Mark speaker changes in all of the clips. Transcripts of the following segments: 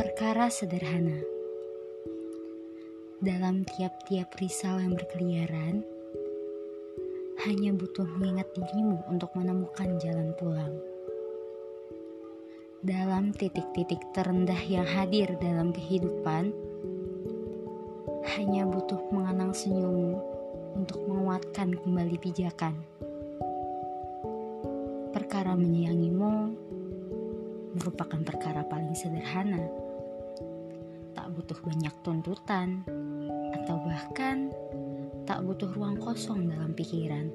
Speaker 1: perkara sederhana. Dalam tiap-tiap risau yang berkeliaran, hanya butuh mengingat dirimu untuk menemukan jalan pulang. Dalam titik-titik terendah yang hadir dalam kehidupan, hanya butuh mengenang senyummu untuk menguatkan kembali pijakan. Perkara menyayangimu merupakan perkara paling sederhana. Butuh banyak tuntutan, atau bahkan tak butuh ruang kosong dalam pikiran.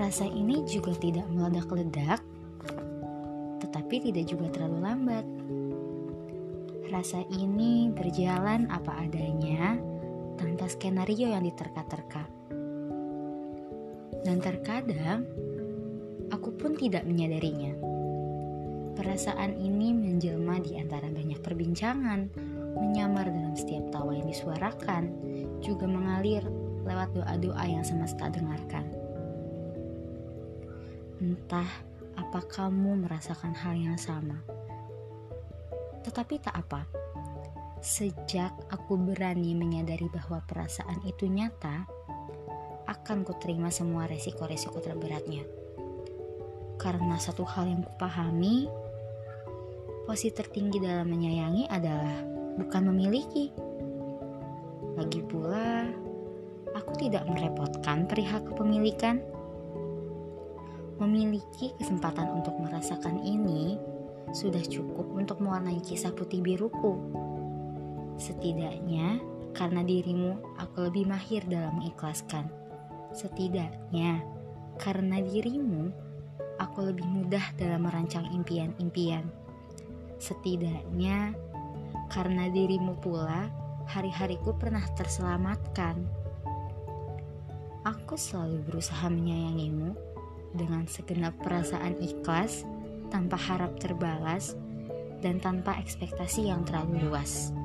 Speaker 1: Rasa ini juga tidak meledak-ledak, tetapi tidak juga terlalu lambat. Rasa ini berjalan apa adanya tanpa skenario yang diterka-terka. Dan terkadang Aku pun tidak menyadarinya. Perasaan ini menjelma di antara banyak perbincangan, menyamar dalam setiap tawa yang disuarakan, juga mengalir lewat doa-doa yang semesta dengarkan. Entah apa kamu merasakan hal yang sama. Tetapi tak apa. Sejak aku berani menyadari bahwa perasaan itu nyata, akan kuterima semua resiko-resiko terberatnya karena satu hal yang kupahami, posisi tertinggi dalam menyayangi adalah bukan memiliki. Lagi pula, aku tidak merepotkan perihal kepemilikan. Memiliki kesempatan untuk merasakan ini sudah cukup untuk mewarnai kisah putih biruku. Setidaknya, karena dirimu, aku lebih mahir dalam mengikhlaskan. Setidaknya, karena dirimu, aku lebih mudah dalam merancang impian-impian. Setidaknya, karena dirimu pula, hari-hariku pernah terselamatkan. Aku selalu berusaha menyayangimu dengan segenap perasaan ikhlas, tanpa harap terbalas, dan tanpa ekspektasi yang terlalu luas.